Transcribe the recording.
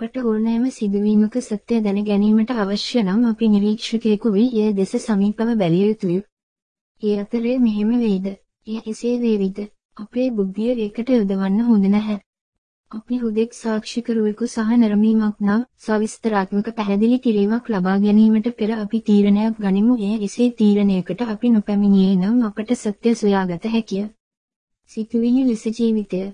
අපට ඕනෑම සිදුවීමක සත්‍ය දැන ගැනීමට අවශ්‍ය නම් අපි නිරීක්ෂකයෙකු වී ඒ දෙස සමීපව බැලිය යුතුය. ඒ අතරේ මෙහෙම වෙයිද? එය එසේ වේවිද? අපේ බුද්ධිය ඒකට යොදවන්න හොඳ නැහැ. අපි හුදෙක් සාක්ෂිකරුවෙකු සහ නරඹීමක් නම් සවිස්තරාත්මක පැහැදිලි කිරීමක් ලබා ගැනීමට පෙර අපි තීරණයක් ගනිමු. එය එසේ තීරණයකට අපි නොපැමිණියේ නම් අපට සත්‍ය සොයාගත හැකිය. සිතුවිලි ලෙස ජීවිතය